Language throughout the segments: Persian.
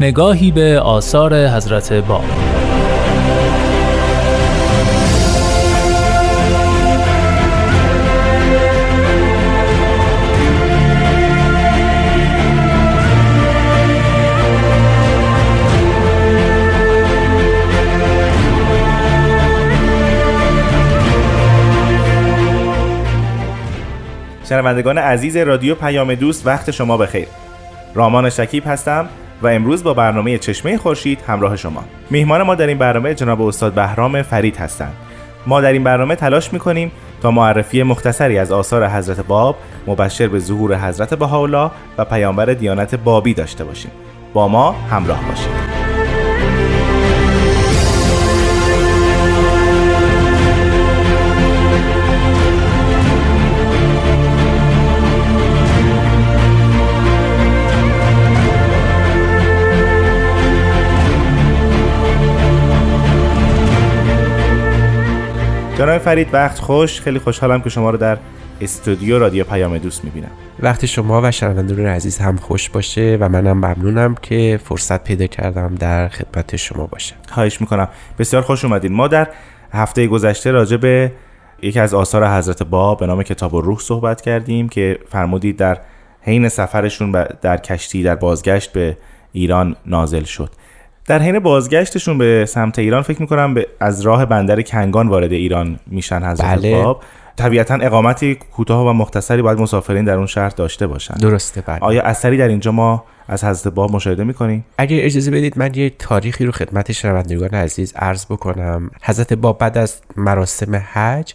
نگاهی به آثار حضرت باب شنوندگان عزیز رادیو پیام دوست وقت شما بخیر. رامان شکیب هستم. و امروز با برنامه چشمه خورشید همراه شما. میهمان ما در این برنامه جناب استاد بهرام فرید هستند. ما در این برنامه تلاش می‌کنیم تا معرفی مختصری از آثار حضرت باب مبشر به ظهور حضرت بهاءالله و پیامبر دیانت بابی داشته باشیم. با ما همراه باشید. جناب فرید وقت خوش. خیلی خوشحالم که شما رو در استودیو رادیو پیام دوست می‌بینم. وقتی شما و شنوندگان عزیز هم خوش باشه و منم ممنونم که فرصت پیدا کردم در خدمت شما باشم. خواهش می‌کنم. بسیار خوش اومدین. ما در هفته گذشته راجع به یکی از آثار حضرت با به نام کتاب و روح صحبت کردیم که فرمودید در حین سفرشون در کشتی در بازگشت به ایران نازل شد. در حین بازگشتشون به سمت ایران فکر می‌کنم به از راه بندر کنگان وارد ایران میشن حضرت بله. باب. طبیعتا اقامتی کوتاه و مختصری باید مسافرین در اون شهر داشته باشن. درسته بله. آیا اثری در اینجا ما از حضرت باب مشاهده می‌کنیم؟ اگر اجازه بدید من یه تاریخی رو خدمت شنوندگان عزیز عرض بکنم. حضرت باب بعد از مراسم حج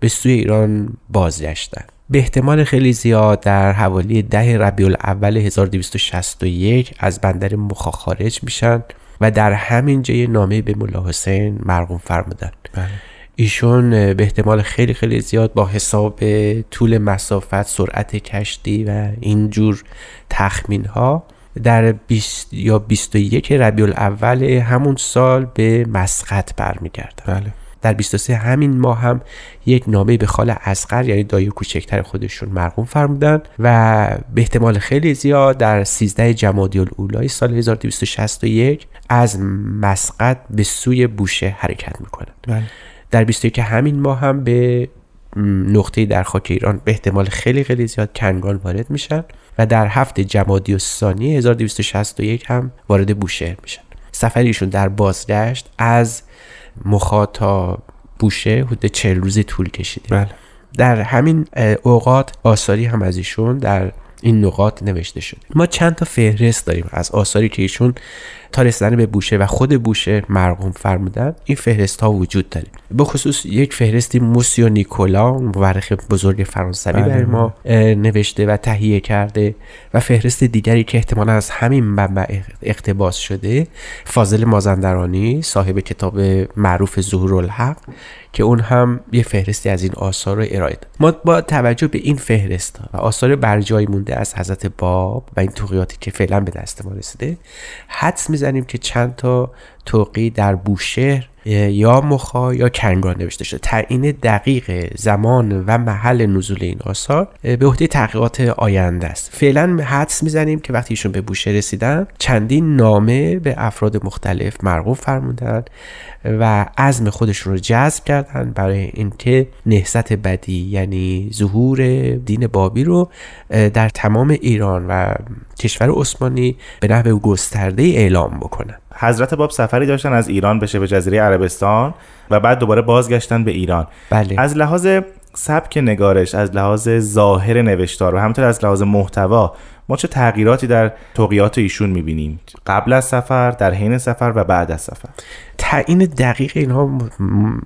به سوی ایران بازگشتن. به احتمال خیلی زیاد در حوالی ده ربیع الاول 1261 از بندر مخا خارج میشن. و در همین جای نامه به ملا حسین مرقوم فرمودن بله. ایشون به احتمال خیلی خیلی زیاد با حساب طول مسافت سرعت کشتی و اینجور تخمین ها در 20 یا 21 ربیع الاول همون سال به مسقط برمیگردن بله. در 23 همین ماه هم یک نامه به خال اسقر یعنی دایی کوچکتر خودشون مرقوم فرمودن و به احتمال خیلی زیاد در 13 جمادی الاولای سال 1261 از مسقط به سوی بوشه حرکت می‌کنند بله. در 21 همین ماه هم به نقطه در خاک ایران به احتمال خیلی خیلی زیاد کنگان وارد میشن و در هفت جمادی و ثانی 1261 هم وارد بوشهر میشن سفریشون در بازگشت از مخاطا بوشه حدود چهل روزی طول کشیده بله. در همین اوقات آثاری هم از ایشون در این نقاط نوشته شده ما چند تا فهرست داریم از آثاری که ایشون تا رسیدن به بوشه و خود بوشه مرقوم فرمودن این فهرست ها وجود داره به خصوص یک فهرستی موسیو نیکولا مورخ بزرگ فرانسوی بله، برای ما. نوشته و تهیه کرده و فهرست دیگری که احتمالا از همین منبع اقتباس شده فاضل مازندرانی صاحب کتاب معروف ظهور الحق که اون هم یه فهرستی از این آثار رو ارائه داد ما با توجه به این فهرست و آثار برجای مونده از حضرت باب و این توقیاتی که فعلا به دست ما رسیده حدس می‌زنیم که چند تا توقی در بوشهر یا مخا یا کنگان نوشته شده. تعیین دقیق زمان و محل نزول این آثار به عهده تحقیقات آینده است. فعلا حدس می‌زنیم که وقتی ایشون به بوشه رسیدن چندین نامه به افراد مختلف مرغوب فرمودن و عزم خودشون رو جذب کردن برای اینکه نهضت بدی یعنی ظهور دین بابی رو در تمام ایران و کشور عثمانی به نحو گسترده اعلام بکنن. حضرت باب سفری داشتن از ایران به شبه جزیره عربستان و بعد دوباره بازگشتن به ایران. بله. از لحاظ سبک نگارش از لحاظ ظاهر نوشتار و همینطور از لحاظ محتوا ما چه تغییراتی در توقیات ایشون می‌بینیم؟ قبل از سفر در حین سفر و بعد از سفر. تعیین دقیق اینها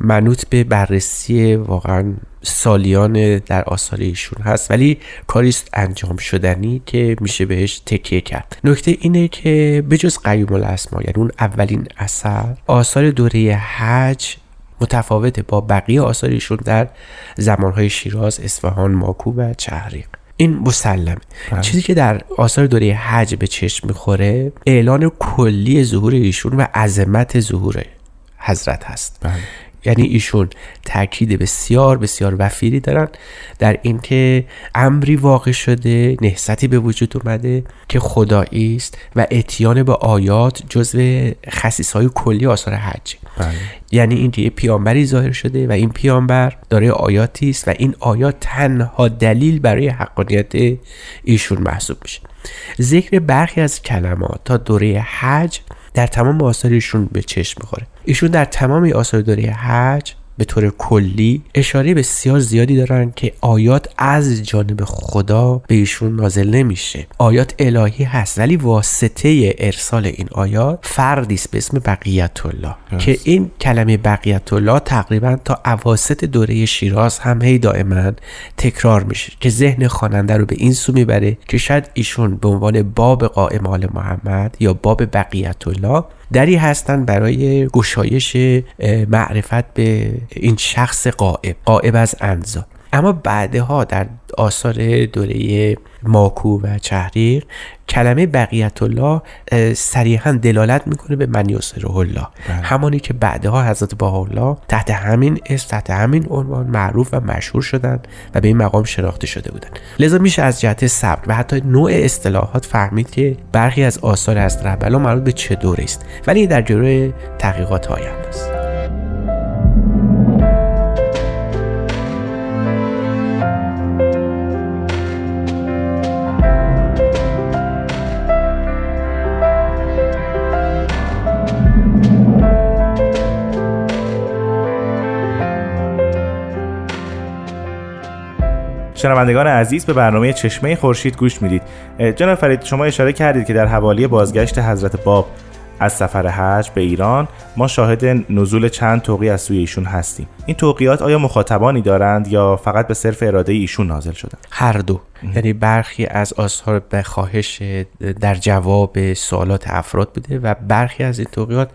منوط به بررسی واقعا سالیان در آثار ایشون هست ولی کاریست انجام شدنی که میشه بهش تکیه کرد. نکته اینه که بجز قیوم الاسما یعنی اون اولین اثر آثار دوره حج متفاوته با بقیه آثار ایشون در زمانهای شیراز، اصفهان، ماکو و چهریق این مسلمه. چیزی که در آثار دوره حج به چشم می‌خوره اعلان کلی ظهور ایشون و عظمت ظهور حضرت هست. بله. یعنی ایشون تاکید بسیار بسیار وفیری دارن در اینکه امری واقع شده نهضتی به وجود اومده که خدایی است و اتیان به آیات جزو خصیص های کلی آثار حج بله. یعنی اینکه یه پیامبری ظاهر شده و این پیامبر داره آیاتی است و این آیات تنها دلیل برای حقانیت ایشون محسوب میشه ذکر برخی از کلمات تا دوره حج در تمام آثار ایشون به چشم می‌خوره. ایشون در تمام آثار دوره حج به طور کلی اشاره بسیار زیادی دارن که آیات از جانب خدا به ایشون نازل نمیشه. آیات الهی هست ولی واسطه ارسال این آیات فردی است به اسم بقیت الله که این کلمه بقیت الله تقریبا تا اواسط دوره شیراز هم هی دائما تکرار میشه که ذهن خواننده رو به این سو می‌بره که شاید ایشون به عنوان باب قائم آل محمد یا باب بقیت الله دری هستن برای گشایش معرفت به این شخص قائب قائب از انزا. اما بعدها در آثار دوره ماکو و چهریق کلمه بقیت الله صریحا دلالت می‌کنه به من یسره الله. همانی که بعدها حضرت الله تحت همین اسم تحت همین عنوان معروف و مشهور شدن و به این مقام شناخته شده بودن. لذا میشه از جهت صبر و حتی نوع اصطلاحات فهمید که برخی از آثار از ربلا مربوط به چه دوره است. ولی در جلوی تحقیقات آینده است شنوندگان عزیز به برنامه چشمه خورشید گوش می‌دید. جناب فرید شما اشاره کردید که در حوالی بازگشت حضرت باب از سفر حج به ایران ما شاهد نزول چند توقی از سوی ایشون هستیم. این توقیات آیا مخاطبانی دارند یا فقط به صرف اراده ایشون نازل شدن هر دو. یعنی برخی از آثار به خواهش در جواب سوالات افراد بوده و برخی از این توقیات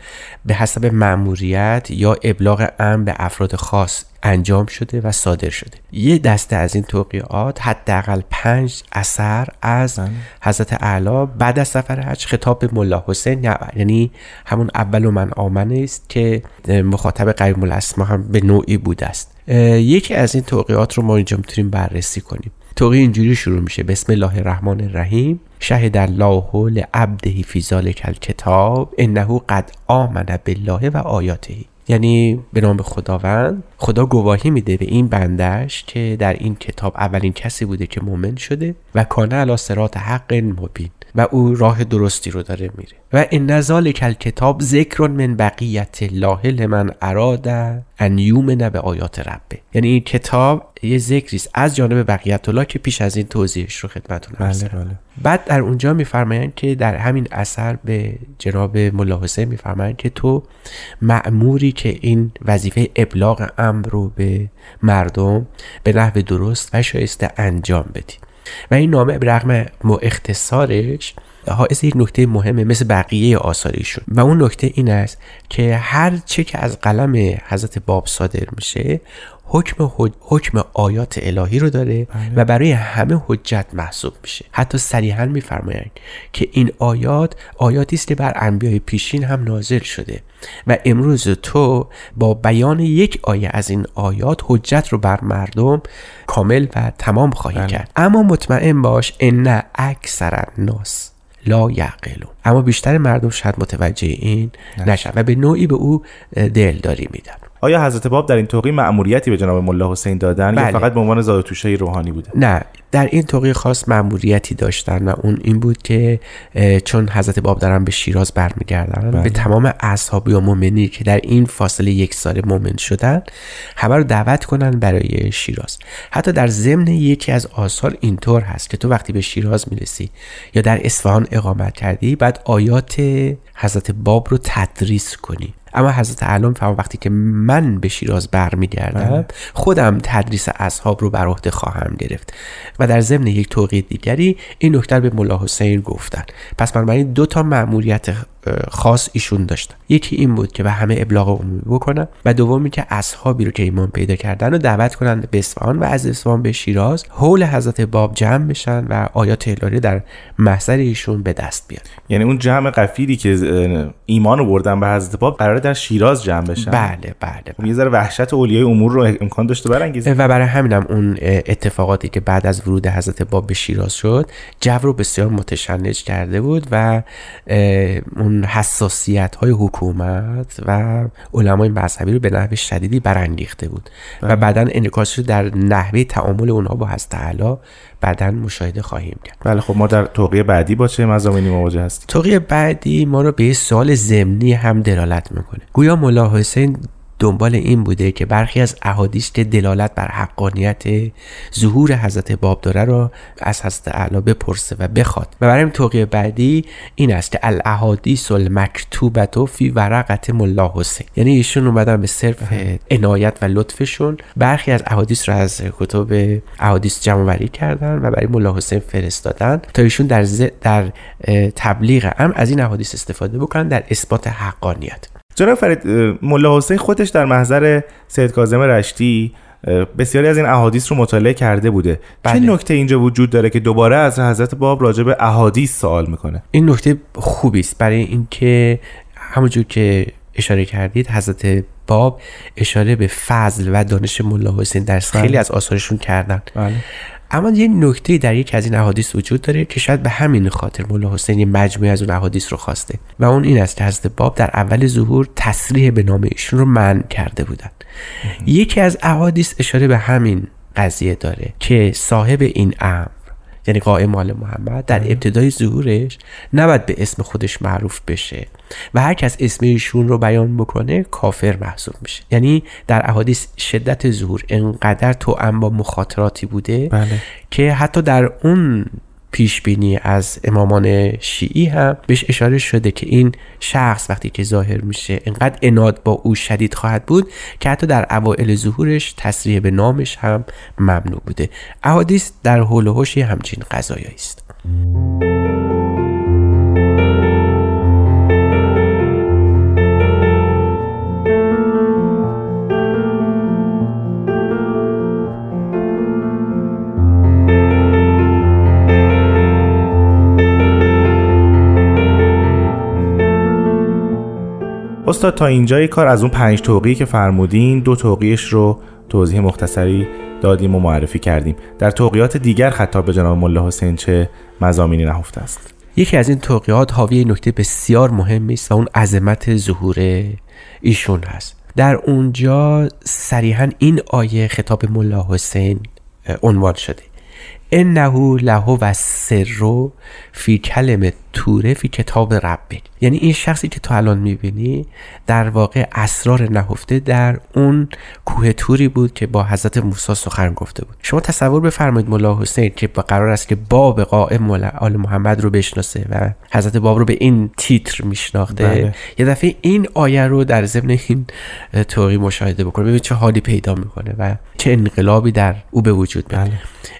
به حسب مأموریت یا ابلاغ امر به افراد خاص انجام شده و صادر شده. یه دسته از این توقیات حداقل پنج اثر از حضرت اعلی بعد از سفر حج خطاب به ملا حسین یعنی همون اول و من آمن است که مخاطب قیوم الاسما هم به نوعی بوده است. یکی از این توقیات رو ما اینجا می‌تونیم بررسی کنیم. توقی اینجوری شروع میشه. بسم الله الرحمن الرحیم. شهد الله لعبده فی ذلک الکتاب انه قد آمن بالله و آیاته. یعنی به نام خداوند خدا گواهی میده به این بندش که در این کتاب اولین کسی بوده که مؤمن شده و کانه علی صراط حق مبین. و او راه درستی رو داره میره. و این نزال کل کتاب ذکر من بقیت الله لمن اراد ان یومن به آیات ربه. یعنی این کتاب یه ذکری است از جانب بقیت الله که پیش از این توضیحش رو خدمتتون بله بله. بعد در اونجا میفرمایند که در همین اثر به جناب ملا حسین میفرمایند که تو معموری که این وظیفه ابلاغ امر رو به مردم به نحو درست و شایسته انجام بدی. و این نامه به رغم اختصارش حائز یک نکته مهمه مثل بقیه آثاریشون. و اون نکته این است که هر چه که از قلم حضرت باب صادر میشه حکم, حکم آیات الهی رو داره بله. و برای همه حجت محسوب میشه. حتی صریحا میفرمایند که این آیات آیاتی است که بر انبیای پیشین هم نازل شده و امروز تو با بیان یک آیه از این آیات حجت رو بر مردم کامل و تمام خواهی بله. کرد. اما مطمئن باش ان اکثر الناس لا یعقلون. اما بیشتر مردم شاید متوجه این نشن و به نوعی به او دلداری میدن. آیا حضرت باب در این توقی مأموریتی به جناب ملا حسین دادن بله. یا فقط به عنوان زادوتوشه روحانی بوده نه در این توقی خاص مأموریتی داشتن و اون این بود که چون حضرت باب دارن به شیراز برمیگردن بله. به تمام اصحابی و مؤمنی که در این فاصله یک سال مؤمن شدن همه رو دعوت کنن برای شیراز حتی در ضمن یکی از آثار اینطور هست که تو وقتی به شیراز می‌رسی یا در اصفهان اقامت کردی بعد آیات حضرت باب رو تدریس کنی اما حضرت علام فرما وقتی که من به شیراز برمیگردم. خودم تدریس اصحاب رو بر عهده خواهم گرفت و در ضمن یک توقیه دیگری این نکته به ملا حسین گفتن. پس بنابراین دو تا مأموریت خاص ایشون داشتن یکی این بود که به همه ابلاغ عمومی بکنن و دومی که اصحابی رو که ایمان پیدا کردن رو دعوت کنن به اصفهان و از اصفهان به شیراز حول حضرت باب جمع بشن و آیات الهی در محضر ایشون به دست بیاد یعنی اون جمع قفیری که ایمان رو بردن به حضرت باب قراره در شیراز جمع بشن. بله بله, خب یه ذره وحشت اولیای امور رو امکان داشته برانگیزه و برای همینم اون اتفاقاتی که بعد از ورود حضرت باب به شیراز شد جو رو بسیار متشنج کرده بود و اون حساسیت های حکومت و علمای مذهبی رو به نحو شدیدی برانگیخته بود. و بعدا انعکاسش رو در نحوه تعامل اونها با حضرت اعلی بعدا مشاهده خواهیم کرد. بله خب ما در توقیه بعدی با چه مزامینی مواجه هستیم؟ توقیه بعدی ما رو به یه سوال ضمنی هم دلالت می‌کنه. گویا ملا حسین دنبال این بوده که برخی از احادیث که دلالت بر حقانیت ظهور حضرت باب داره رو از حضرت اعلی بپرسه و بخواد. و برای توقیه بعدی این است که الاحادیث المکتوبت فی ورقت ملا حسین. یعنی ایشون اومدن به صرف عنایت و لطفشون. برخی از احادیث رو از کتب احادیث جمع وری کردن و برای ملا حسین فرستادن تا ایشون در ز... در تبلیغ هم از این احادیث استفاده بکنن در اثبات حقانیت. جناب فرید ملا حسین خودش در محضر سید کاظم رشتی بسیاری از این احادیث رو مطالعه کرده بوده. چه بله. نکته اینجا وجود داره که دوباره از حضرت باب راجع به احادیث سوال می‌کنه؟ این نکته خوبی است. برای اینکه همونجور که اشاره کردید حضرت باب اشاره به فضل و دانش ملا حسین در خیلی از آثارشون کردن. بله. اما یه نکته در یک از این احادیث وجود داره که شاید به همین خاطر ملا حسین یه مجموعه از اون احادیث رو خواسته و اون این است که حضرت باب در اول ظهور تصریح به نام ایشون رو منع کرده بودن. یکی از احادیث اشاره به همین قضیه داره که صاحب این امر یعنی قائم آل محمد در ابتدای ظهورش نباید به اسم خودش معروف بشه و هر کس اسم ایشون رو بیان بکنه کافر محسوب میشه. یعنی در احادیث شدت ظهور انقدر تو با مخاطراتی بوده بله. که حتی در اون پیش بینی از امامان شیعی هم بهش اشاره شده که این شخص وقتی که ظاهر میشه انقدر اناد با او شدید خواهد بود که حتی در اوائل ظهورش تصریح به نامش هم ممنوع بوده. احادیث در حول و همچین قضایایی است. استاد تا اینجای کار از اون پنج توقیی که فرمودین دو توقیش رو توضیح مختصری دادیم و معرفی کردیم. در توقیات دیگر خطاب به جناب ملا حسین چه مزامینی نهفته است؟ یکی از این توقیات حاوی نکته بسیار مهمی است و اون عظمت ظهور ایشون هست. در اونجا صریحا این آیه خطاب ملا حسین عنوان شده. انه له و سر فی کلم توره فی کتاب ربک یعنی این شخصی که تو الان می‌بینی در واقع اسرار نهفته در اون کوه توری بود که با حضرت موسی سخن گفته بود. شما تصور بفرمایید ملا حسین که با قرار است که باب قائم مولا آل محمد رو بشناسه و حضرت باب رو به این تیتر میشناخته. بله. یه دفعه این آیه رو در ضمن این توقی مشاهده بکنه ببین چه حالی پیدا می‌کنه و چه انقلابی در او به وجود میاد.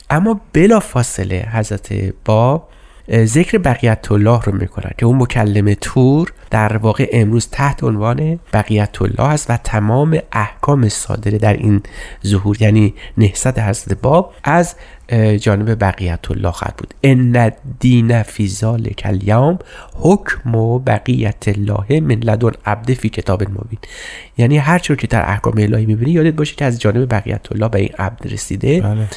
اما بلا فاصله حضرت باب ذکر بقیت الله رو می‌کنن که اون مکلم تور در واقع امروز تحت عنوان بقیت الله است و تمام احکام صادره در این ظهور یعنی نهضت حضرت باب از جانب بقیت الله خواهد بود. ان الدین فی ذلک الیوم حکم و بقیت الله من لدن عبد فی کتاب مبین. یعنی هر چیزی که در احکام الهی می‌بینی یادت باشه که از جانب بقیت الله به این عبد رسیده. بله.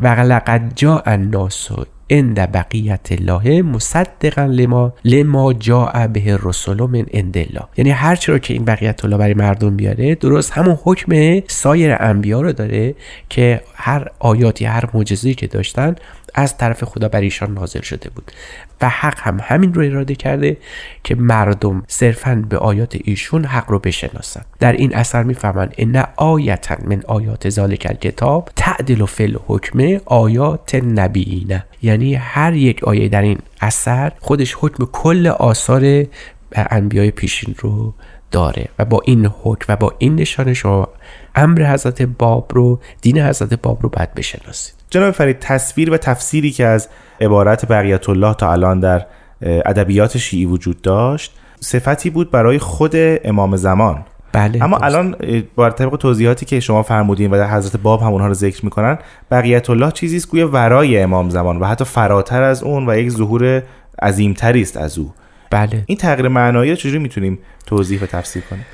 و لقد جاء الناس عند بقیت الله مصدقا لما لما جاء به الرسل من عند الله. یعنی هر چی رو که این بقیت الله برای مردم بیاره درست همون حکم سایر انبیا رو داره که هر آیاتی هر معجزه‌ای که داشتن از طرف خدا بر ایشان نازل شده بود و حق هم همین رو اراده کرده که مردم صرفا به آیات ایشون حق رو بشناسن. در این اثر می‌فهمن ان آیتا من آیات ذالک الکتاب تعدل فی الحکم آیات نبیینه یعنی هر یک آیه در این اثر خودش حکم کل آثار انبیای پیشین رو داره و با این حکم و با این نشانه شما امر حضرت باب رو دین حضرت باب رو باید بشناسید. جناب فرید تصویر و تفسیری که از عبارت بقیت الله تا الان در ادبیات شیعی وجود داشت صفتی بود برای خود امام زمان. بله اما درست. الان بر طبق توضیحاتی که شما فرمودین و در حضرت باب هم اونها رو ذکر می‌کنن بقیت الله چیزی است گویا ورای امام زمان و حتی فراتر از اون و یک ظهور عظیمتری است از او. بله. این تغییر معنایی رو چجوری می‌تونیم توضیح و تفسیر کنیم؟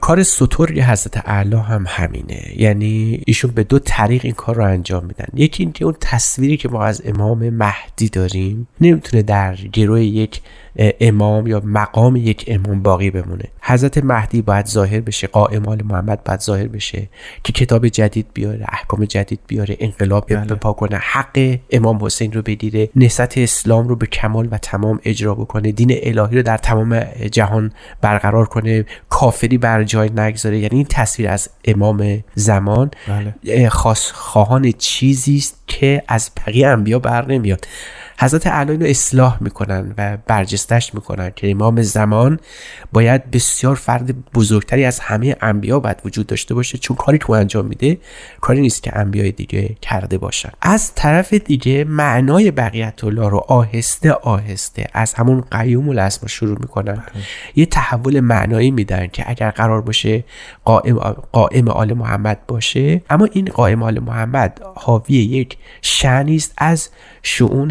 کار ستور حضرت اعلی هم همینه. یعنی ایشون به دو طریق این کار رو انجام میدن. یکی اینکه اون تصویری که ما از امام مهدی داریم نمی‌تونه در گروه یک امام یا مقام یک امام باقی بمونه حضرت مهدی باید ظاهر بشه قائم آل محمد باید ظاهر بشه که کتاب جدید بیاره احکام جدید بیاره انقلاب بله. بپا کنه حق امام حسین رو بگیره نسبت اسلام رو به کمال و تمام اجرا بکنه دین الهی رو در تمام جهان برقرار کنه کافری بر جای نگذاره یعنی این تصویر از امام زمان بله. خاص خواهان چیزی است که از بقیه انبیا بر نمیاد حضرت اعلی اینو اصلاح می‌کنن و برجستش می‌کنن که امام زمان باید بسیار فرد بزرگتری از همه انبیا باید وجود داشته باشه. چون کاری که او انجام میده کاری نیست که انبیای دیگه کرده باشن. از طرف دیگه معنای بقیت الله رو آهسته آهسته از همون قیوم الاسما شروع می‌کنن. یه تحول معنایی میدن که اگر قرار باشه قائم, قائم آل محمد باشه. اما این قائم آل محمد حاوی یک شعنی است از شعون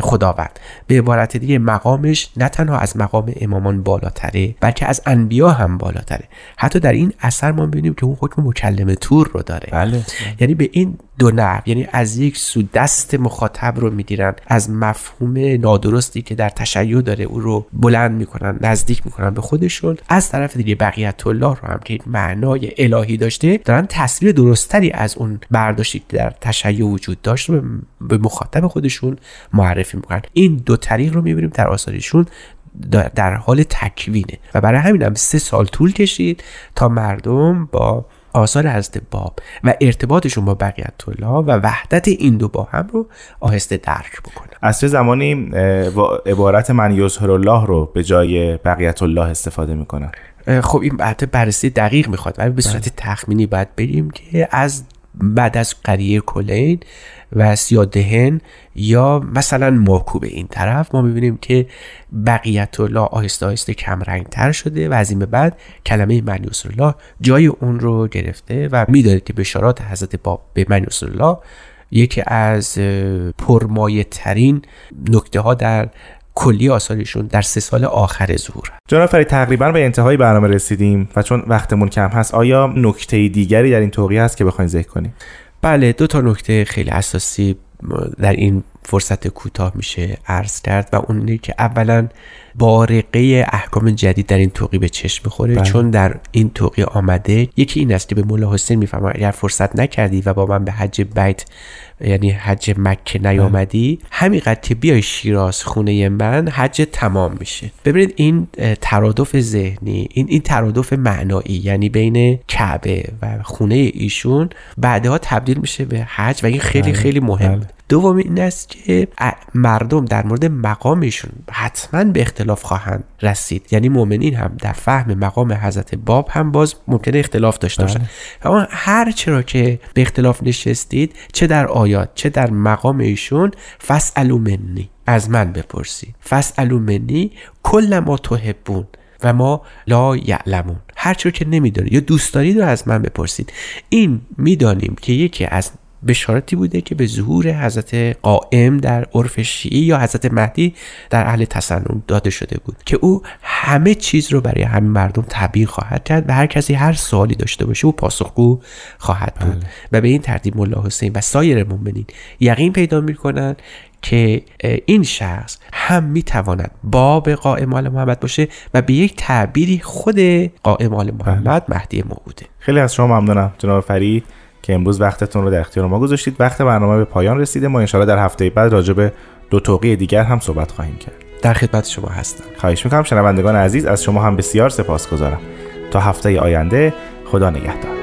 خداوند. به عبارت دیگه مقامش نه تنها از مقام امامان بالاتره بلکه از انبیا هم بالاتره. حتی در این اثر ما می‌بینیم که اون حکم مکلم تور رو داره. بله. یعنی به این دو نحو یعنی از یک سو دست مخاطب رو می‌گیرن از مفهوم نادرستی که در تشیع داره او رو بلند می‌کنن نزدیک می‌کنن به خودشون. از طرف دیگه بقیت الله رو هم که معنای الهی داشته دارن تصویر درستری از اون برداشتی که در تشیع وجود داشت رو به مخاطب خودشون معرفی می‌کنن. این دو طریق رو می‌بینیم در آثارشون در حال تکوینه. و برای همین هم سه سال طول کشید تا مردم با آثار حضرت باب و ارتباطشون با بقیت الله و وحدت این دو با هم رو آهسته درک بکنن. از چه زمانی عبارت من یظهر الله رو به جای بقیت الله استفاده می‌کنن. خب این البته بررسی دقیق می‌خواد ولی به صورت تخمینی باید بریم که از بعد از قریه کلین و سیادهن یا مثلا ماکو به این طرف ما می‌بینیم که بقیت الله آهسته آهسته کمرنگ تر شده و از این به بعد کلمه منیوس الله جای اون رو گرفته و می‌دانید که بشارات حضرت باب به منیوس الله یکی از پرمایه ترین نکته ها در کلی آثارشون در سه سال آخر ظهور. جناب فرید تقریبا به انتهای برنامه رسیدیم و چون وقتمون کم هست آیا نکته دیگری در این توقیه هست که بخواین ذکر کنیم؟ بله دو تا نکته خیلی اساسی در این فرصت کوتاه میشه عرض کرد و اون اینه که اولا بارقه احکام جدید در این توقی به چشم می‌خوره. بله. چون در این توقی آمده یکی این است که به مولا حسین می‌فهمم اگر فرصت نکردی و با من به حج بیت یعنی حج مکه نیامدی همینقدر که بیای شیراز خونه من حج تمام میشه. ببینید این ترادف ذهنی این این ترادف معنایی یعنی بین کعبه و خونه ایشون بعدها تبدیل میشه به حج و این خیلی خیلی مهم. دوم این است که مردم در مورد مقامشون حتما به اختلاف خواهند رسید. یعنی مؤمنین هم در فهم مقام حضرت باب هم باز ممکنه اختلاف داشته باشن. اما هر چرا که به اختلاف نشستید چه در آیات چه در مقام ایشون فسالو منی. از من بپرسید فسالو منی کل ما تحبون و ما لا یعلمون. هر چرا که نمی‌دونید یا دوست دارید رو از من بپرسید. این می‌دانیم که یکی از بشارتی بوده که به ظهور حضرت قائم در عرف شیعی یا حضرت مهدی در اهل تسنن داده شده بود که او همه چیز رو برای همه مردم تعبیر خواهد کرد و هر کسی هر سوالی داشته باشه او پاسخگو خواهد بود. بله. و به این ترتیب ملا حسین و سایر مؤمنین یقین پیدا می‌کنن که این شخص هم می‌تواند باب قائم آل محمد باشه و به یک تعبیری خود قائم آل محمد مهدی موعوده خیلی از شما ممنونم جناب فرید. که امروز وقتتون رو در اختیار ما گذاشتید. وقت برنامه به پایان رسیده. ما انشاءالله در هفته بعد راجع به دو توقی دیگر هم صحبت خواهیم کرد. در خدمت شما هستم. خواهش می‌کنم. شنوندگان عزیز از شما هم بسیار سپاسگزارم. تا هفته آینده خدا نگهدار.